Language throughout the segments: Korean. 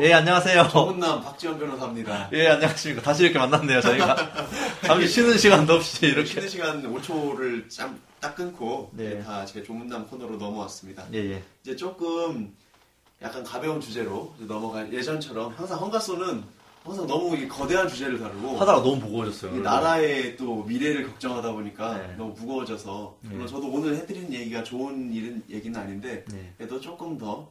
예, 안녕하세요. 전문남 박지원 변호사입니다. 예, 안녕하십니까. 다시 이렇게 만났네요, 저희가. 잠시 쉬는 시간도 없이 이렇게. 쉬는 시간 5초를 짬, 딱 끊고 네. 다 제가 조문남 코너로 넘어왔습니다. 예, 예. 이제 조금 약간 가벼운 주제로 넘어갈 예전처럼 항상 헝가소는 항상 너무 이 거대한 주제를 다루고 하다가 너무 무거워졌어요. 나라의 또 미래를 걱정하다 보니까 네. 너무 무거워져서 물론 네. 저도 오늘 해드리는 얘기가 좋은 일은 얘기는 아닌데 네. 그래도 조금 더그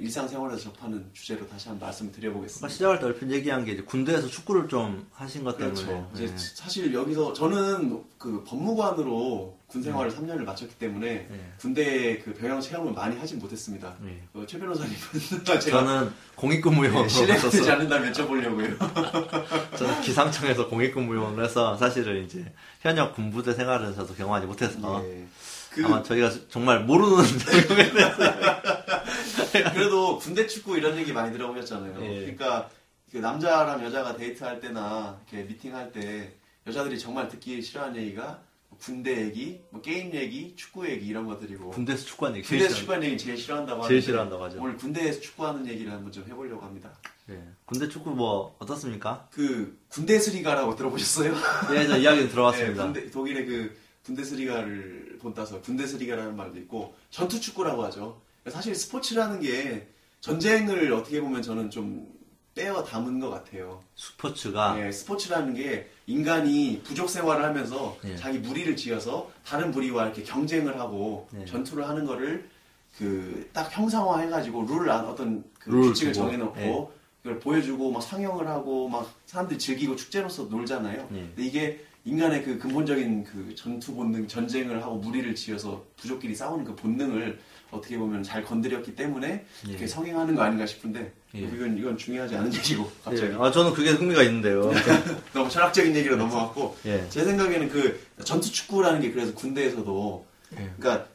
일상생활에서 접하는 주제로 다시 한번 말씀을 드려보겠습니다. 시작할 때 얼핏 얘기한 게 이제 군대에서 축구를 좀 하신 것 때문에. 그렇죠. 이제 예. 사실 여기서 저는 그 법무관으로 군 생활을 3년을 마쳤기 때문에 네. 군대 그 병영 체험을 많이 하진 못했습니다. 예. 그최 변호사님은 저는 공익근무요원으로 네, 실례되지. 않는다면 여쭤보려고요. 저는 기상청에서 공익근무요원을 해서 사실은 이제 현역 군부대 생활은 저도 경험하지 못해서 예. 그 아마 저희가 정말 모르는 내용에 대해서 그래도 군대 축구 이런 얘기 많이 들어보셨잖아요. 예. 그러니까 그 남자랑 여자가 데이트할 때나 이렇게 미팅할 때 여자들이 정말 듣기 싫어하는 얘기가 군대 얘기, 뭐 게임 얘기, 축구 얘기 이런 것들이고 군대에서 축구하는 얘기 제일 군대에서. 축구하는 얘기 제일 싫어한다고 제일 싫어한다고 하죠. 오늘 군대에서 축구하는 얘기를 한번 좀 해보려고 합니다. 예. 군대 축구 뭐 어떻습니까? 그 군대스리가라고 들어보셨어요? 예, 저 이야기는 네, 들어봤습니다. 군대, 독일의 그 군대 스리가를 본따서 군대스리가라는 말도 있고 전투 축구라고 하죠. 사실 스포츠라는 게 전쟁을 어떻게 보면 저는 좀 빼어 담은 것 같아요. 스포츠가 네, 스포츠라는 게 인간이 부족 생활을 하면서 예. 자기 무리를 지어서 다른 무리와 이렇게 경쟁을 하고 예. 전투를 하는 거를 그 딱 형상화 해가지고 룰 안 어떤 그 룰 규칙을 두고, 정해놓고 예. 그걸 보여주고 막 상영을 하고 막 사람들이 즐기고 축제로서 놀잖아요. 예. 근데 이게 인간의 그 근본적인 그 전투 본능, 전쟁을 하고 무리를 지어서 부족끼리 싸우는 그 본능을 어떻게 보면 잘 건드렸기 때문에 이렇게 예. 성행하는 거 아닌가 싶은데 예. 이건 이건 중요하지 않은 얘기고 갑자기 예. 아 저는 그게 흥미가 있는데요. 너무 철학적인 얘기로 넘어갔고 예. 제 생각에는 그 전투 축구라는 게 그래서 군대에서도 예. 그러니까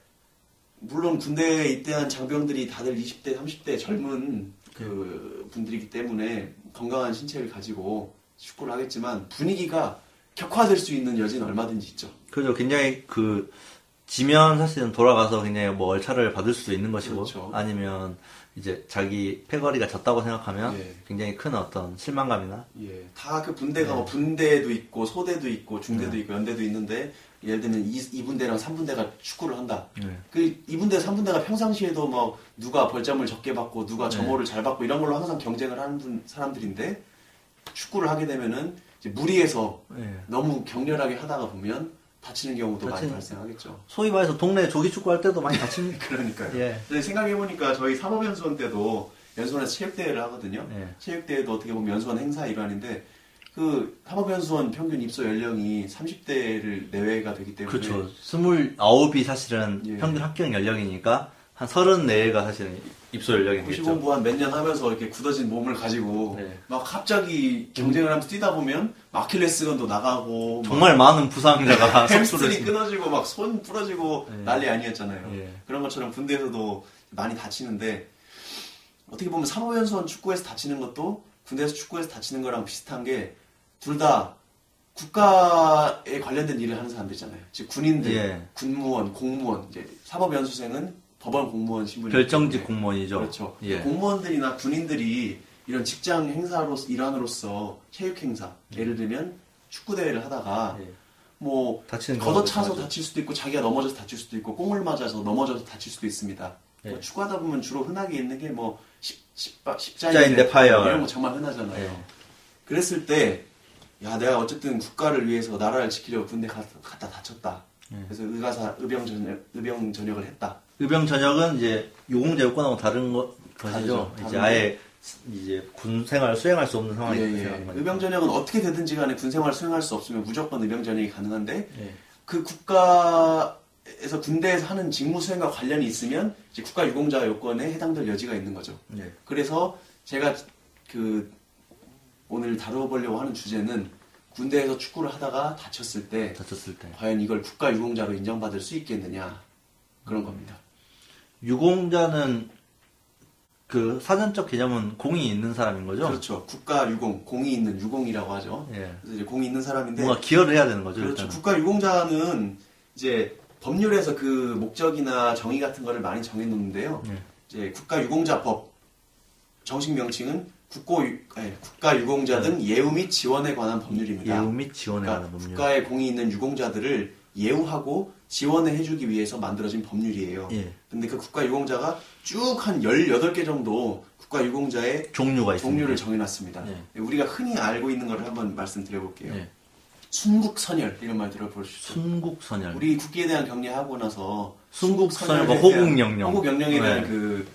물론 군대에 입대한 장병들이 다들 20대, 30대 젊은 그 분들이기 때문에 건강한 신체를 가지고 축구를 하겠지만 분위기가 격화될 수 있는 여지는 얼마든지 있죠. 그죠. 굉장히 그 지면 사실은 돌아가서 굉장히 뭐 얼차를 받을 수도 있는 것이고 그렇죠. 아니면 이제 자기 패거리가 졌다고 생각하면 예. 굉장히 큰 어떤 실망감이나 예, 다 그 분대가 네. 뭐 분대도 있고 소대도 있고 중대도 네. 있고 연대도 있는데 예를 들면 이, 이 분대랑 3분대가 축구를 한다. 예. 그 2분대, 3분대가 평상시에도 뭐 누가 벌점을 적게 받고 누가 네. 점호를 잘 받고 이런 걸로 항상 경쟁을 하는 분, 사람들인데 축구를 하게 되면은 무리해서 예. 너무 격렬하게 하다가 보면 다치는 경우도 많이 다치는- 발생하겠죠. 소위 말해서 동네 조기 축구 할 때도 많이 다칩니다. 그러니까요. 예. 생각해보니까 저희 사법연수원 때도 연수원에서 체육대회를 하거든요. 예. 체육대회도 어떻게 보면 연수원 행사 일환인데 그 사법연수원 평균 입소 연령이 30대를 내외가 되기 때문에 그렇죠. 스물아홉이 사실은 예. 평균 합격 연령이니까 한 서른네가 사실은 입소 연령이 되겠죠. 고시공부 한 몇 년 하면서 이렇게 굳어진 몸을 가지고 네. 막 갑자기 경쟁을 하면서 뛰다 보면 막 아킬레스건도 나가고 막 정말 많은 부상자가 섭수를 햄스트링. 끊어지고 막 손 부러지고 네. 난리 아니었잖아요. 예. 그런 것처럼 군대에서도 많이 다치는데 어떻게 보면 사모연수원 축구에서 다치는 것도 군대에서 축구에서 다치는 거랑 비슷한 게 둘 다 국가에 관련된 일을 하는 사람들이잖아요. 즉 군인들, 예. 군무원, 공무원, 이제 사법연수생은 법원 공무원 신분이 별정직 공무원이죠. 그렇죠. 예. 공무원들이나 군인들이 이런 직장 행사로 일환으로서 체육 행사, 예를 들면 축구 대회를 하다가 예. 뭐 다치는 걷어차서. 다칠 수도 있고 자기가 넘어져서 다칠 수도 있고 꽁을 맞아서 넘어져서 다칠 수도 있습니다. 예. 뭐 축구하다 보면 주로 흔하게 있는 게뭐 십자인 십자인 대파열. 이런 거 정말 흔하잖아요. 예. 그랬을 때, 야 내가 어쨌든 국가를 위해서 나라를 지키려고 군대 가, 갔다 다쳤다. 예. 그래서 의가사 의병 전역 의병 전역을 했다. 의병 전역은 이제 유공제육권하고 다른 거, 것이죠. 다르죠. 이제. 아예 이제 군 생활을 수행할 수 없는 상황이 예, 예. 의병 전역은 어떻게 되든지 간에 군 생활 수행할 수 없으면 무조건 의병 전역이 가능한데 예. 그 국가에서 군대에서 하는 직무 수행과 관련이 있으면 이제 국가 유공자 요건에 해당될 여지가 있는 거죠. 예. 그래서 제가 그 오늘 다뤄보려고 하는 주제는 군대에서 축구를 하다가 다쳤을 때 다쳤을 때. 과연 이걸 국가 유공자로 인정받을 수 있겠느냐 그런 겁니다. 유공자는 그 사전적 개념은 공이 있는 사람인 거죠? 그렇죠. 국가 유공, 공이 있는 유공이라고 하죠. 예. 그래서 이제 공이 있는 사람인데 뭔가 기여를 해야 되는 거죠, 그렇죠. 일단은. 국가 유공자는 이제 법률에서 그 목적이나 정의 같은 거를 많이 정해 놓는데요. 예. 이제 국가 유공자법 정식 명칭은 국고 유- 아니, 국가 유공자 등 예우 및 지원에 관한 법률입니다. 네. 예우 및 지원에 그러니까 관한 법률. 국가에 공이 있는 유공자들을 예우하고 지원을 해주기 위해서 만들어진 법률이에요. 예. 근데 그 국가 유공자가 쭉 한 18개 정도 국가 유공자의 종류가 있습니다. 종류를 정해놨습니다. 예. 우리가 흔히 알고 있는 것을 한번 말씀드려볼게요. 예. 순국선열 이런 말 들어보셨죠? 순국선열. 우리 국기에 대한 경례하고 나서 순국선열, 뭐 순국선열에 대한- 호국영령. 호국영령에 대한 네. 그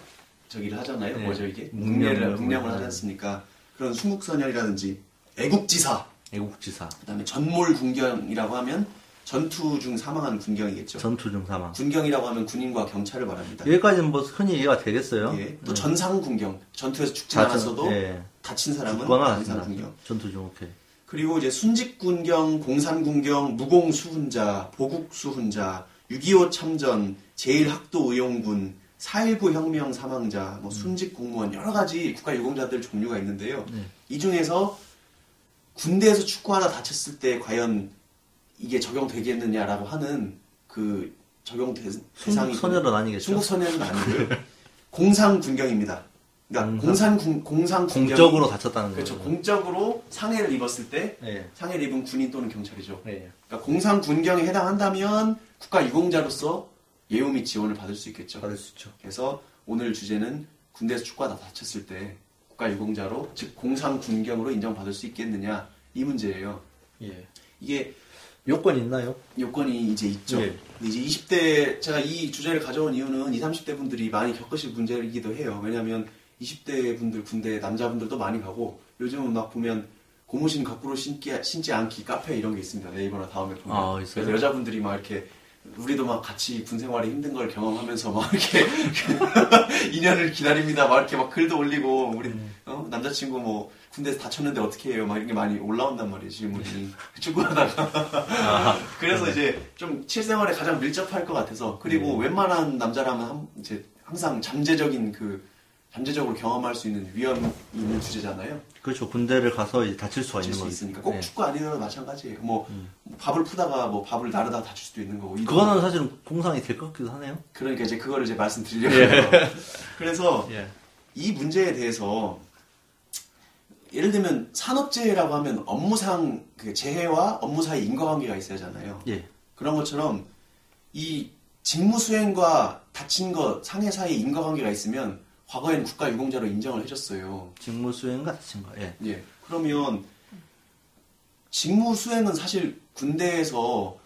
저기를 하잖아요. 네. 뭐죠 이게? 묵념을 하고 묵념을. 하지 않습니까? 그런 순국선열이라든지 애국지사, 애국지사. 그다음에 전몰군경이라고 하면 전투 중 사망한 군경이겠죠. 전투 중 사망. 군경이라고 하면 군인과 경찰을 말합니다. 여기까지는 뭐 흔히 이해가 되겠어요. 예. 또 네. 전상 군경, 전투에서 죽지 자, 않았어도 예. 다친 사람은 다친다. 전상 군경. 전투 중 오케이. 그리고 이제 순직 군경, 공산 군경, 무공 수훈자, 보국 수훈자, 6.25 참전, 제1학도 의용군, 4.19 혁명 사망자, 뭐 순직 공무원 여러 가지 국가 유공자들 종류가 있는데요. 네. 이 중에서 군대에서 축구하다 다쳤을 때 과연 이게 적용되겠느냐라고 하는 그 적용 대, 대상이 순국선열은 아니겠죠. 순국선열은 아니고요. 공상 군경입니다. 그러니까 공상- 공산 공상 공적으로 다쳤다는 그렇죠. 거죠. 공적으로 상해를 입었을 때 예. 상해를 입은 군인 또는 경찰이죠. 예. 그러니까 공상 군경에 해당한다면 국가 유공자로서 예우 및 지원을 받을 수 있겠죠. 받을 수 있죠. 그래서 오늘 주제는 군대에서 축구하다 다쳤을 때 국가 유공자로 즉 공상 군경으로 인정받을 수 있겠느냐 이 문제예요. 예. 이게 요건 있나요? 요건이 이제 있죠. 예. 근데 이제 20대 제가 이 주제를 가져온 이유는 20, 30대 분들이 많이 겪으실 문제이기도 해요. 왜냐하면 20대 분들 군대 남자분들도 많이 가고 요즘은 막 보면 고무신 거꾸로 신기, 신지 않기 카페 이런 게 있습니다. 네이버나 다음에 보면. 아? 그래서 여자분들이 막 이렇게 우리도 막 같이 군 생활이 힘든 걸 경험하면서 막 이렇게 인연을 기다립니다. 막 이렇게 막 글도 올리고 우리 음. 어? 남자친구 뭐 군대에서 다쳤는데 어떻게 해요? 막 이런 게 많이 올라온단 말이에요. 질문이 축구하다가 그래서 이제 좀 실생활에 가장 밀접할 것 같아서 그리고 네. 웬만한 남자라면 한- 이제 항상 잠재적인 그 잠재적으로 경험할 수 있는 위험이 있는 주제잖아요. 그렇죠. 군대를 가서 이제 다칠 수가 다칠 있는 수 거죠. 있으니까 꼭 예. 축구 아니더라도 마찬가지예요. 뭐 밥을 푸다가 뭐 밥을 나르다가 다칠 수도 있는 거고. 그거는 사실은 공상이 될 것 같기도 하네요. 그러니까 이제 그거를 이제 말씀드리려고요. 그래서 예. 이 문제에 대해서 예를 들면 산업재해라고 하면 업무상 그 재해와 업무 사이 인과관계가 있어야 하잖아요. 예. 그런 것처럼 이 직무 수행과 다친 것 상해 사이 인과관계가 있으면 과거에는 국가 유공자로 인정을 해줬어요. 직무 수행과 다친 거. 예. 예. 그러면 직무 수행은 사실 군대에서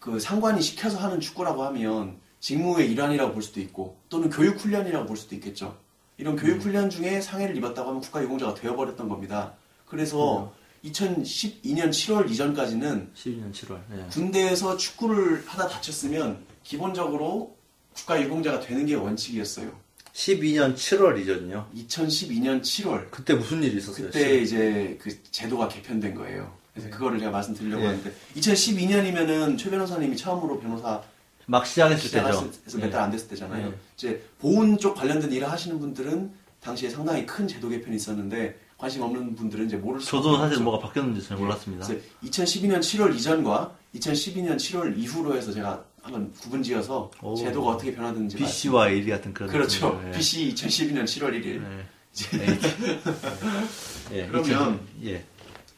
그 상관이 시켜서 하는 축구라고 하면 직무의 일환이라고 볼 수도 있고 또는 교육 훈련이라고 볼 수도 있겠죠. 이런 교육 훈련 중에 상해를 입었다고 하면 국가 유공자가 되어버렸던 겁니다. 그래서 2012년 7월 이전까지는 12년 7월. 예. 군대에서 축구를 하다 다쳤으면 기본적으로 국가 유공자가 되는 게 원칙이었어요. 12년 7월 이전요. 2012년 7월 그때 무슨 일이 있었어요? 그때 이제 그 제도가 개편된 거예요. 그래서 그거를 제가 말씀드리려고 예. 하는데 2012년이면은 최 변호사님이 처음으로 변호사 막 시작했을 때죠. 시작해서 몇 달 안 됐을 때잖아요. 예. 이제 보훈 쪽 관련된 일을 하시는 분들은 당시에 상당히 큰 제도 개편이 있었는데 관심 없는 분들은 이제 모를 수 저도 사실 뭐가 바뀌었는지 잘 몰랐습니다. 그래서 2012년 7월 이전과 2012년 7월 이후로 해서 제가 한번 구분지어서 오. 제도가 어떻게 변화됐는지 BC와 AD 같은 그런 그렇죠. 예. BC 2012년 7월 1일. 예. 이제 예. 그러면 2000 예.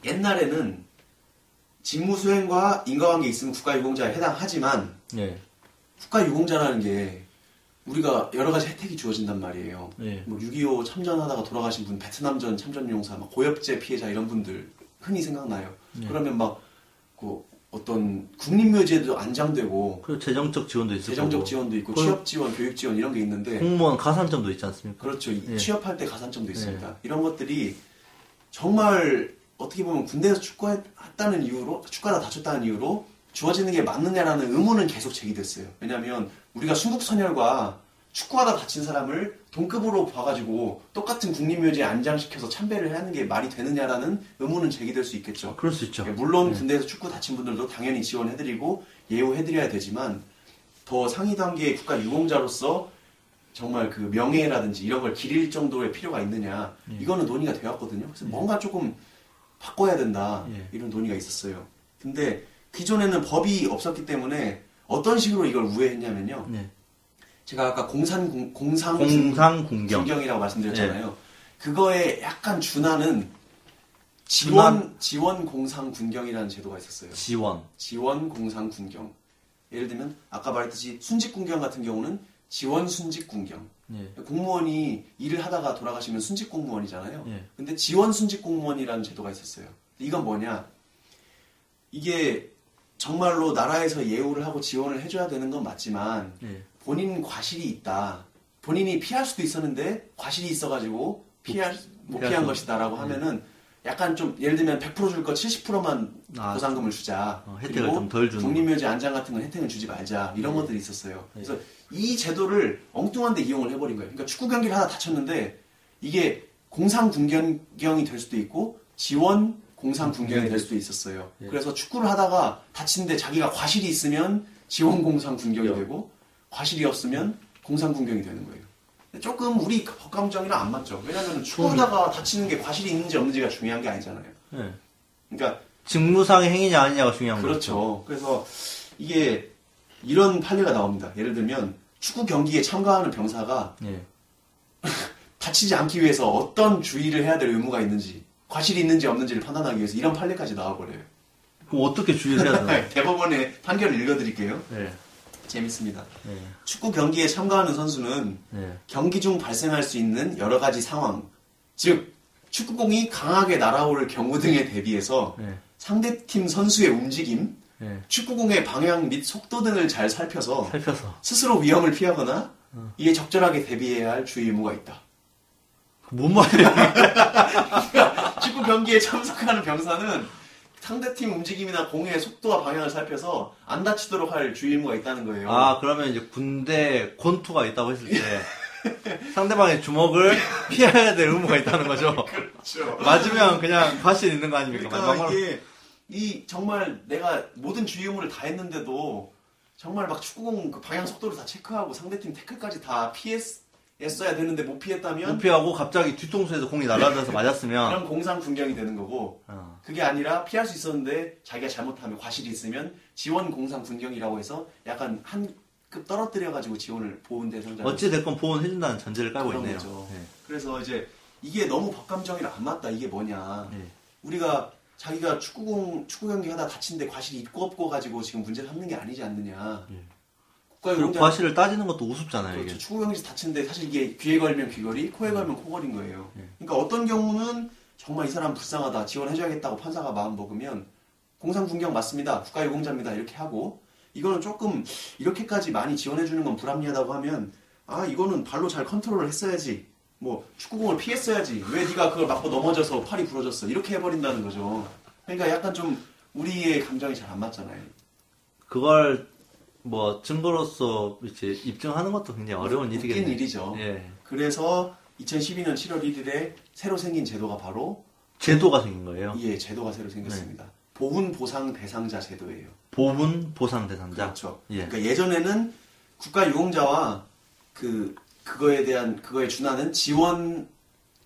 옛날에는 직무 수행과 인과관계 있으면 국가유공자에 해당하지만 예. 국가 유공자라는 게 우리가 여러 가지 혜택이 주어진단 말이에요. 예. 뭐6.25 참전하다가 돌아가신 분, 베트남전 참전용사, 막 고엽제 피해자 이런 분들 흔히 생각나요. 예. 그러면 막 그 어떤 국립묘지에도 안장되고 그리고 재정적 지원도 있을 재정적. 지원도 있고 그걸- 취업 지원, 교육 지원 이런 게 있는데 공무원 가산점도 있지 않습니까? 그렇죠. 이 예. 취업할 때 가산점도 있습니다. 이런 것들이 정말 어떻게 보면 군대에서 축구했다는 이유로 축구하다 다쳤다는 이유로 주어지는 게 맞느냐라는 의문은 계속 제기됐어요. 왜냐하면 우리가 순국선열과 축구하다 다친 사람을 동급으로 봐가지고 똑같은 국립묘지에 안장시켜서 참배를 하는 게 말이 되느냐라는 의문은 제기될 수 있겠죠. 그럴 수 있죠. 예, 물론 군대에서 축구 다친 분들도 당연히 지원해드리고 예우해드려야 되지만 더 상위 단계의 국가 유공자로서 정말 그 명예라든지 이런 걸 기릴 정도의 필요가 있느냐 이거는 논의가 되었거든요. 그래서 뭔가 조금 바꿔야 된다 예. 이런 논의가 있었어요. 근데 기존에는 법이 없었기 때문에 어떤 식으로 이걸 우회했냐면요. 네. 제가 아까 공산 공, 공상 공상 공경. 군경 이라고 말씀드렸잖아요. 그거에 약간 준하는 지원 지원 공상 군경이라는 제도가 있었어요. 지원. 지원 공상 군경. 예를 들면 아까 말했듯이 순직 군경 같은 경우는 지원 순직 군경. 예. 공무원이 일을 하다가 돌아가시면 순직 공무원이잖아요. 예. 근데 지원 순직 공무원이라는 제도가 있었어요. 이건 뭐냐? 이게 정말로 나라에서 예우를 하고 지원을 해줘야 되는 건 맞지만 예. 본인 과실이 있다. 본인이 피할 수도 있었는데 과실이 있어가지고 피할 못 피한 수- 것이다라고 하면은 약간 좀 예를 들면 100%줄 거 70%만 아, 보상금을 주자. 어, 혜택을 그리고 좀덜 주는 국립묘지 안장 같은 건 혜택을 주지 말자. 이런 네. 것들이 있었어요. 그래서 이 제도를 엉뚱한 데 이용을 해버린 거예요. 그러니까 축구 경기를 하다 다쳤는데 이게 공상 군경이 될 수도 있고 지원 공상 군경이 될 수도 있었어요. 예. 그래서 축구를 하다가 다치는데 자기가 과실이 있으면 지원 공상 군경이 되고 과실이 없으면 공상 군경이 되는 거예요. 조금 우리 법감정이랑 안 맞죠. 왜냐하면 축구하다가 다치는 게 과실이 있는지 없는지가 중요한 게 아니잖아요. 예. 그러니까 직무상의 행위냐 아니냐가 중요한 거죠. 그렇죠. 그래서 이게 이런 판례가 나옵니다. 예를 들면 축구 경기에 참가하는 병사가 예. 다치지 않기 위해서 어떤 주의를 해야 될 의무가 있는지, 과실이 있는지 없는지를 판단하기 위해서 이런 판례까지 나와버려요. 그럼 어떻게 주의를 해야 되나요? 대법원의 판결을 읽어드릴게요. 예. 재밌습니다. 예. 축구 경기에 참가하는 선수는 예. 경기 중 발생할 수 있는 여러 가지 상황, 즉 축구공이 강하게 날아올 경우 등에 대비해서 예. 상대팀 선수의 움직임, 예. 축구공의 방향 및 속도 등을 잘 살펴서 살펴서. 스스로 위험을 피하거나 이에 적절하게 대비해야 할 주의 의무가 있다. 뭔 말이에요? 축구 경기에 참석하는 병사는 상대팀 움직임이나 공의 속도와 방향을 살펴서 안 다치도록 할 주의 의무가 있다는 거예요. 아, 그러면 이제 군대 권투가 있다고 했을 때 상대방의 주먹을 피해야 될 의무가 있다는 거죠. 그렇죠. 맞으면 그냥 과실 있는 거 아닙니까? 그러니까. 이게 이 정말 내가 모든 주의 의무를 다 했는데도 정말 막 축구공 그 방향 속도를 다 체크하고 상대팀 태클까지 다피 했어야 되는데 못 피했다면 못 피하고 갑자기 뒤통수에서 공이 날아들어서 맞았으면 그럼 공상 군경이 되는 거고 어. 그게 아니라 피할 수 있었는데 자기가 잘못하면 과실이 있으면 지원 공상 군경이라고 해서 약간 한 급 떨어뜨려 가지고 지원을 보훈 대상자 어찌 됐건 보온 해준다는 전제를 깔고 있네요. 예. 그래서 이제 이게 너무 법감정이랑 안 맞다 이게 뭐냐 예. 우리가 자기가 축구공 축구 경기 하다 다친데 과실이 있고 없고 가지고 지금 문제를 삼는 게 아니지 않느냐 예. 국가의 그리고 과실을 따지는 것도 우습잖아요. 그렇죠. 이게. 축구 경기에서 다치는데 사실 이게 귀에 걸면 귀걸이, 코에 걸면 코걸인 거예요. 예. 그러니까 어떤 경우는 정말 이 사람 불쌍하다, 지원해줘야겠다고 판사가 마음 먹으면 공상군경 맞습니다, 국가 유공자입니다 이렇게 하고 이거는 조금 이렇게까지 많이 지원해주는 건 불합리하다고 하면 아 이거는 발로 잘 컨트롤을 했어야지, 뭐 축구공을 피했어야지, 왜 네가 그걸 맞고 넘어져서 팔이 부러졌어 이렇게 해버린다는 거죠. 그러니까 약간 좀 우리의 감정이 잘 안 맞잖아요. 그걸 뭐 증거로서 이제 입증하는 것도 굉장히 어려운 일이겠네요. 일이죠. 예. 그래서 2012년 7월 1일에 새로 생긴 제도가 바로 제도가 생긴 거예요. 예, 제도가 새로 생겼습니다. 네. 보훈 보상 대상자 제도예요. 보분 보상 대상자. 그렇죠. 예. 그러니까 예전에는 국가 유공자와 그 그거에 대한 그거에 준하는 지원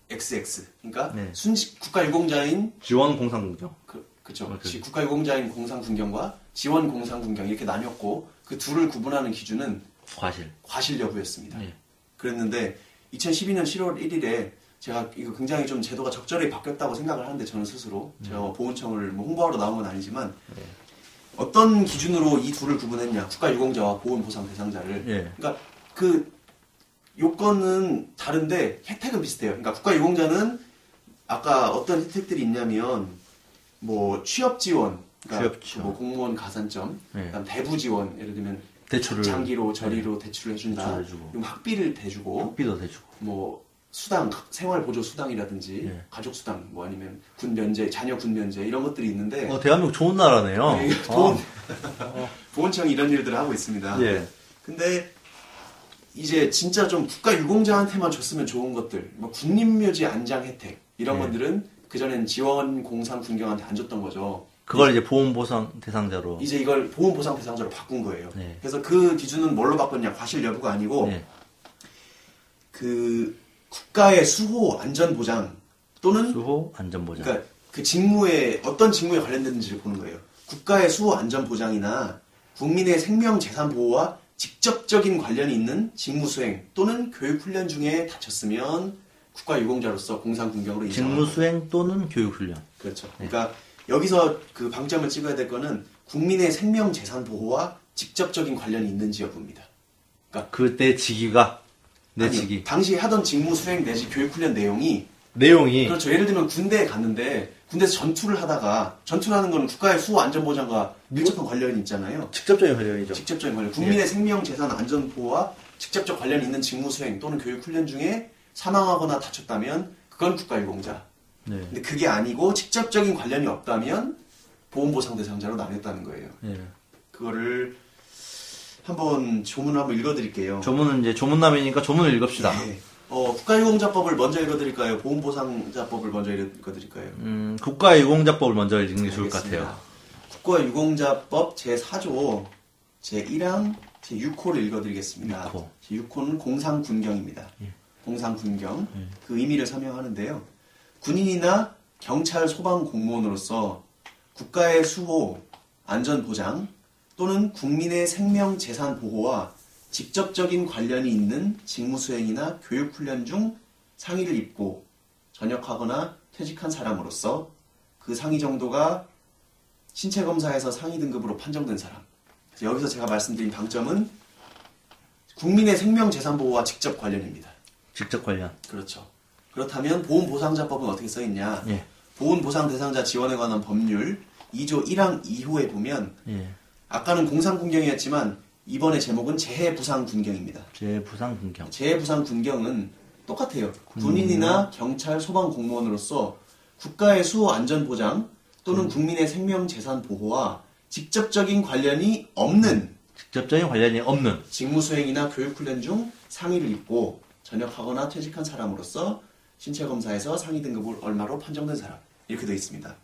XX. 그러니까 네. 순직 국가 유공자인 지원 공상공정. 그 그죠. 오케이. 국가 유공자인 공상 군경과 지원 공상 군경 이렇게 나뉘었고 그 둘을 구분하는 기준은 과실. 과실 여부였습니다. 예. 그랬는데 2012년 7월 1일에 제가 이거 굉장히 좀 제도가 적절히 바뀌었다고 생각을 하는데 저는 스스로 제가 보훈청을 뭐 홍보하러 나온 건 아니지만 네. 어떤 기준으로 이 둘을 구분했냐 국가유공자와 보훈보상 대상자를 예. 그러니까 그 요건은 다른데 혜택은 비슷해요. 그러니까 국가유공자는 아까 어떤 혜택들이 있냐면 뭐 취업 지원, 그러니까 지원. 뭐 공무원 가산점, 네. 그다음 대부 지원, 예를 들면 대출을 네. 장기로 저리로 대출을 해준다. 대출을 학비를 대주고 학비도 대주고. 뭐 수당 생활 보조 수당이라든지 예. 가족 수당 뭐 아니면 군 면제 자녀 군 면제 이런 것들이 있는데 어, 대한민국 좋은 나라네요. 네, 보훈 어. 보훈청이 이런 일들을 하고 있습니다. 예. 근데 이제 진짜 좀 국가 유공자한테만 줬으면 좋은 것들, 뭐 국립묘지 안장 혜택 이런 네. 것들은 그 전엔 지원 공상 군경한테 안 줬던 거죠. 그걸 이제 보험 보상 대상자로. 이제 이걸 보훈 보상 대상자로 바꾼 거예요. 네. 그래서 그 기준은 뭘로 바꿨냐? 과실 여부가 아니고 예. 그 국가의 수호 안전 보장 또는 수호 안전 보장. 그러니까 그 직무에 어떤 직무에 관련됐는지를 보는 거예요. 국가의 수호 안전 보장이나 국민의 생명 재산 보호와 직접적인 관련이 있는 직무 수행 또는 교육 훈련 중에 다쳤으면 국가 유공자로서 공상 군경으로 인정. 직무 수행 또는 교육 훈련. 그렇죠. 그러니까 여기서 그 방점을 찍어야 될 거는 국민의 생명 재산 보호와 직접적인 관련이 있는지 여부입니다. 그때 직위가 내 아니, 직위. 당시 하던 직무 수행 내지 교육 훈련 내용이 내용이 그렇죠. 예를 들면 군대에 갔는데 군대에서 전투를 하다가 전투라는 건 국가의 수호 안전 보장과 밀접한 관련이 있잖아요. 직접적인 관련이죠. 직접적인 관련. 예. 국민의 생명 재산 안전 보호와 직접적 관련이 있는 직무 수행 또는 교육 훈련 중에 사망하거나 다쳤다면 그건 국가유공자. 네. 근데 그게 아니고 직접적인 관련이 없다면 보험보상 대상자로 나눴다는 거예요. 예. 그거를 한번 조문을 한번 읽어드릴게요. 조문은 이제 조문남이니까 조문을 읽읍시다. 네. 어, 국가유공자법을 먼저 읽어드릴까요? 보험보상자법을 먼저 읽어드릴까요? 음, 국가유공자법을 먼저 읽는 게 좋을 것. 같아요. 국가유공자법 제4조 제1항 제6호를 읽어드리겠습니다. 6호. 제6호는 공상군경입니다. 예. 공상군경. 그 의미를 설명하는데요. 군인이나 경찰 소방 공무원으로서 국가의 수호, 안전 보장 또는 국민의 생명 재산 보호와 직접적인 관련이 있는 직무 수행이나 교육 훈련 중 상의를 입고 전역하거나 퇴직한 사람으로서 그 상위 정도가 신체 검사에서 상위 등급으로 판정된 사람. 여기서 제가 말씀드린 방점은 국민의 생명 재산 보호와 직접 관련입니다. 직접 관련. 그렇죠. 그렇다면 보훈보상자법은 어떻게 써 있냐? 예. 보훈보상 대상자 지원에 관한 법률 2조 1항 2호에 보면 예. 아까는 공상군경이었지만 이번에 제목은 재해부상군경입니다. 제 부상 군경. 재해부상군경은 똑같아요. 군인이나 경찰, 소방 공무원으로서 국가의 수호 안전 보장 또는 국민의 생명 재산 보호와 직접적인 관련이 없는 직접적인 관련이 없는. 직무 수행이나 교육 훈련 중 상의를 입고 전역하거나 퇴직한 사람으로서 신체 검사에서 상위 등급을 얼마로 판정된 사람 이렇게 되어 있습니다.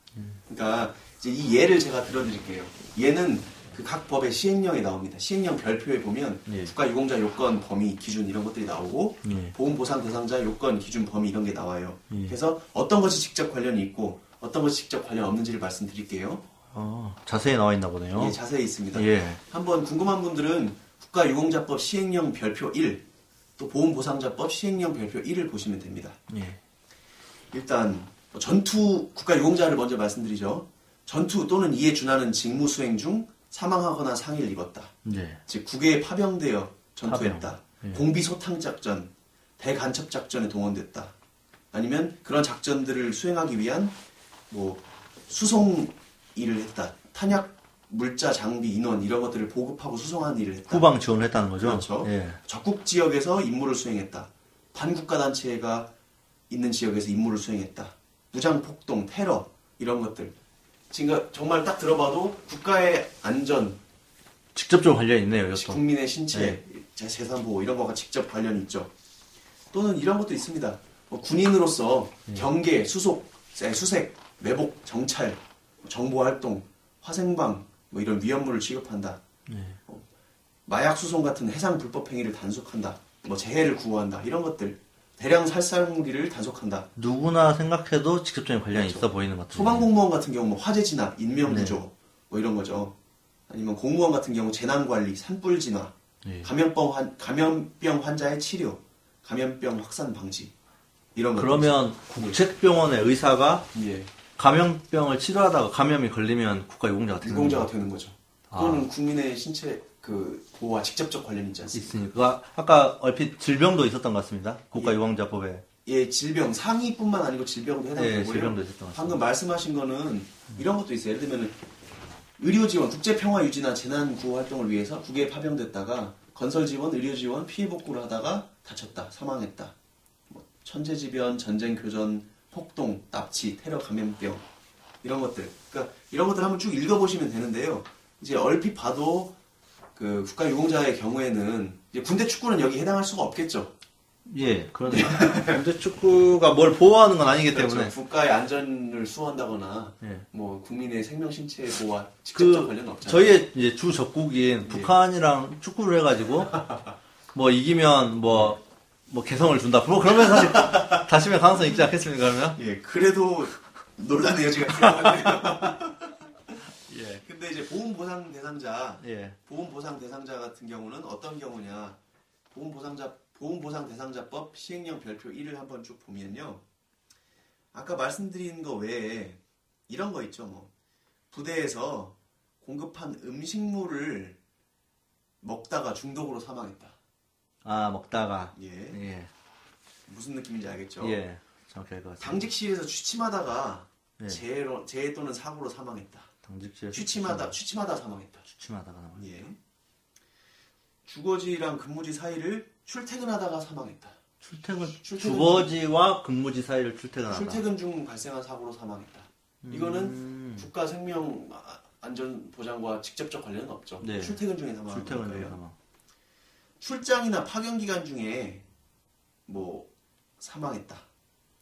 그러니까 이제 이 예를 제가 들어드릴게요. 얘는 그 각 법의 시행령에 나옵니다. 시행령 별표에 보면 예. 국가유공자 요건, 범위, 기준 이런 것들이 나오고 예. 보험보상 대상자 요건, 기준, 범위 이런 게 나와요. 예. 그래서 어떤 것이 직접 관련이 있고 어떤 것이 직접 관련 없는지를 말씀드릴게요. 어, 자세히 나와 있나 보네요. 예, 자세히 있습니다. 예. 한번 궁금한 분들은 국가유공자법 시행령 별표 1, 또 보험보상자법 시행령 별표 1을 보시면 됩니다. 예. 일단 뭐 전투 국가 유공자를 먼저 말씀드리죠. 전투 또는 이에 준하는 직무 수행 중 사망하거나 상해를 입었다. 예. 즉 국외에 파병되어 전투했다. 파병. 예. 공비 소탕 작전, 대간첩 작전에 동원됐다. 아니면 그런 작전들을 수행하기 위한 뭐 수송 일을 했다. 탄약 물자 장비 인원 이런 것들을 보급하고 수송하는 일을 했다. 후방 지원을 했다는 거죠. 그렇죠. 예. 적국 지역에서 임무를 수행했다. 반국가 단체가 있는 지역에서 임무를 수행했다. 무장 폭동, 테러 이런 것들. 지금 정말 딱 들어봐도 국가의 안전, 직접적으로 관련이 있네요, 이것도. 국민의 신체, 네. 재- 재산 보호 이런 거가 직접 관련이 있죠. 또는 이런 것도 있습니다. 뭐 군인으로서 네. 경계, 수속, 세- 수색, 매복, 정찰, 정보 활동, 화생방 뭐 이런 위험물을 취급한다. 네. 어, 마약 수송 같은 해상 불법 행위를 단속한다. 뭐 재해를 구호한다. 이런 것들. 대량 살상무기를 단속한다. 누구나 생각해도 직접적인 관련이 그렇죠. 있어 보이는 것 같아요. 소방공무원 같은 경우 뭐 화재 진압, 인명 네. 구조 뭐 이런 거죠. 아니면 공무원 같은 경우 재난 관리, 산불 진화, 예. 감염병 환 감염병 환자의 치료, 감염병 확산 방지 이런 것. 그러면 국책병원의 의사가 예, 감염병을 치료하다가 감염이 걸리면 국가 유공자가 되는 유공자가 거죠. 되는 거죠. 아. 그거는 국민의 신체 그 보호와 직접적 관련이 있지 않습니까? 있으니까 아까 얼핏 질병도 있었던 것 같습니다. 국가유공자법에 예, 질병 상위뿐만 아니고 질병도 해당되고요. 예, 질병도 있었던 것 같습니다. 방금 말씀하신 거는 이런 것도 있어요. 예를 들면 의료 지원, 국제 평화 유지나 재난 구호 활동을 위해서 국외에 파병됐다가 건설 지원, 의료 지원, 피해 복구를 하다가 다쳤다, 사망했다. 뭐 천재지변, 전쟁 교전, 폭동, 납치, 테러 감염병 이런 것들. 그러니까 이런 것들 한번 쭉 읽어보시면 되는데요. 이제 얼핏 봐도 그 국가 유공자의 경우에는 이제 군대 축구는 여기 해당할 수가 없겠죠. 예, 그런데 근데 축구가 뭘 보호하는 건 아니기 때문에 그렇죠. 국가의 안전을 수호한다거나 예. 뭐 국민의 생명 신체 보호와 직접적 그 관련은 없잖아요. 저희의 이제 주 적국인 북한이랑 축구를 해가지고 뭐 이기면 뭐 뭐 개성을 준다. 뭐 그러면 사실 다시면 가능성 있지 않겠습니까 그러면? 예, 그래도 논란의 여지가 있어요. 예, 근데 이제 보험 보상 대상자, 예, 보험 보상 대상자 같은 경우는 어떤 경우냐? 보험 보상자 보험 보상 대상자법 시행령 별표 1을 한번 쭉 보면요. 아까 말씀드린 거 외에 이런 거 있죠. 뭐 부대에서 공급한 음식물을 먹다가 중독으로 사망했다. 아, 먹다가. 예. 예. 무슨 느낌인지 알겠죠? 예. 정확히 알것 같습니다. 당직실에서 취침하다가 예. 재해, 재해 또는 사고로 사망했다. 당직실. 취침하다, 취침하다 사망했다. 취침하다가 나와. 예. 주거지랑 근무지 사이를 출퇴근하다가 사망했다. 출퇴근, 출퇴근 주거지와 근무지 사이를 출퇴근하다. 출퇴근 중 발생한 사고로 사망했다. 이거는 음. 국가 생명 아- 안전 보장과 직접적 관련은 없죠. 네. 출퇴근 중에 사망한 출퇴근 거예요. 출장이나 파견 기간 중에 뭐 사망했다.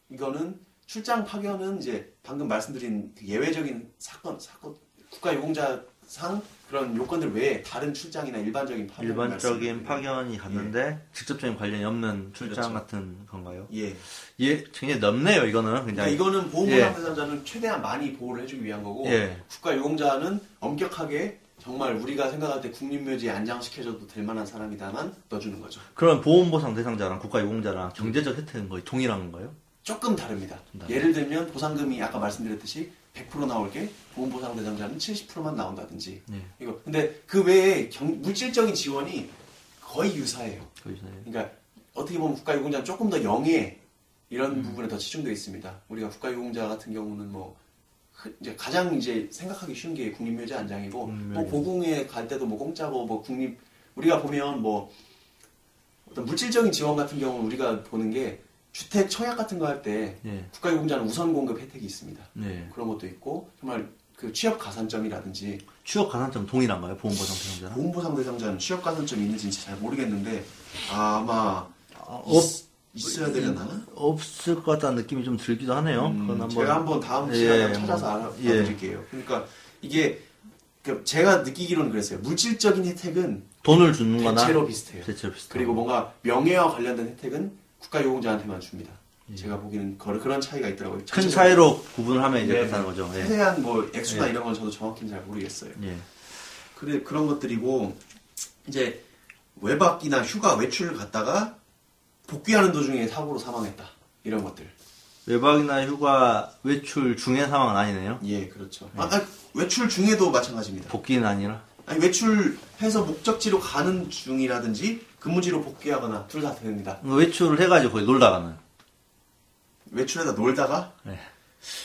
이거는 출장 파견은 이제 방금 말씀드린 그 예외적인 사건 사건 국가 유공자상 그런 요건들 외에 다른 출장이나 일반적인 파견 일반적인 파견이 갔는데 직접적인 관련이 없는 출장 그렇죠. 같은 건가요? 예. 예, 굉장히 넓네요. 이거는 그러니까 굉장히. 이거는 보호보상 예. 대상자는 최대한 많이 보호를 해주기 위한 거고 예. 국가 유공자는 엄격하게 정말 우리가 생각할 때 국립묘지에 안장시켜줘도 될 만한 사람이다만 넣어주는 거죠. 그럼 보험보상 대상자랑 국가유공자랑 경제적 혜택은 거의 동일한 건가요? 조금 다릅니다. 예를 들면 보상금이 아까 말씀드렸듯이 100% 나올 게 보험보상 대상자는 70%만 나온다든지 네. 이거 근데 그 외에 경- 물질적인 지원이 거의 유사해요. 거기서 그러니까 어떻게 보면 국가유공자는 조금 더 영예 이런 부분에 더 치중되어 있습니다. 우리가 국가유공자 같은 경우는 뭐 흔- 이제 가장 이제 생각하기 쉬운 게 국립묘지 안장이고 국립묘지. 뭐 고궁에 갈 때도 뭐 공짜고 뭐 국립 우리가 보면 뭐 어떤 물질적인 지원 같은 경우는 우리가 보는 게 주택 청약 같은 거 할때 예. 국가유공자는 우선 공급 혜택이 있습니다. 네. 그런 것도 있고 정말 그 취업 가산점이라든지 취업 가산점 동일한가요? 보험보상 대상자랑? 보험보상 대상자는 취업 가산점이 있는지 잘 모르겠는데 아마 아, 있, 없, 있어야 되려나? 없을 것 같다는 느낌이 좀 들기도 하네요. 음, 그건 한번 제가 한번 다음 예, 시간에 뭐, 찾아서 예. 알아드릴게요. 그러니까 이게 그 제가 느끼기로는 그랬어요. 물질적인 혜택은 돈을 주는 거나 대체로 비슷해요. 대체로 비슷하고. 그리고 뭔가 명예와 관련된 혜택은 국가유공자한테만 줍니다. 예. 제가 보기에는 그- 그런 차이가 있더라고요. 큰. 차이로 구분을 하면 이제 네. 그렇다는 거죠. 예. 세세한 뭐 액수나 예. 이런 건 저도 정확히는 잘 모르겠어요. 예. 그래 그런 것들이고 이제 외박이나 휴가 외출을 갔다가 복귀하는 도중에 사고로 사망했다 이런 것들. 외박이나 휴가 외출 중에 상황은 아니네요. 예, 그렇죠. 아, 아, 외출 중에도 마찬가지입니다. 복귀는 아니라. 아니, 외출해서 목적지로 가는 중이라든지 근무지로 복귀하거나 둘 다 됩니다. 외출을 해가지고 거기 놀다 가는. 외출하다 놀다가 네.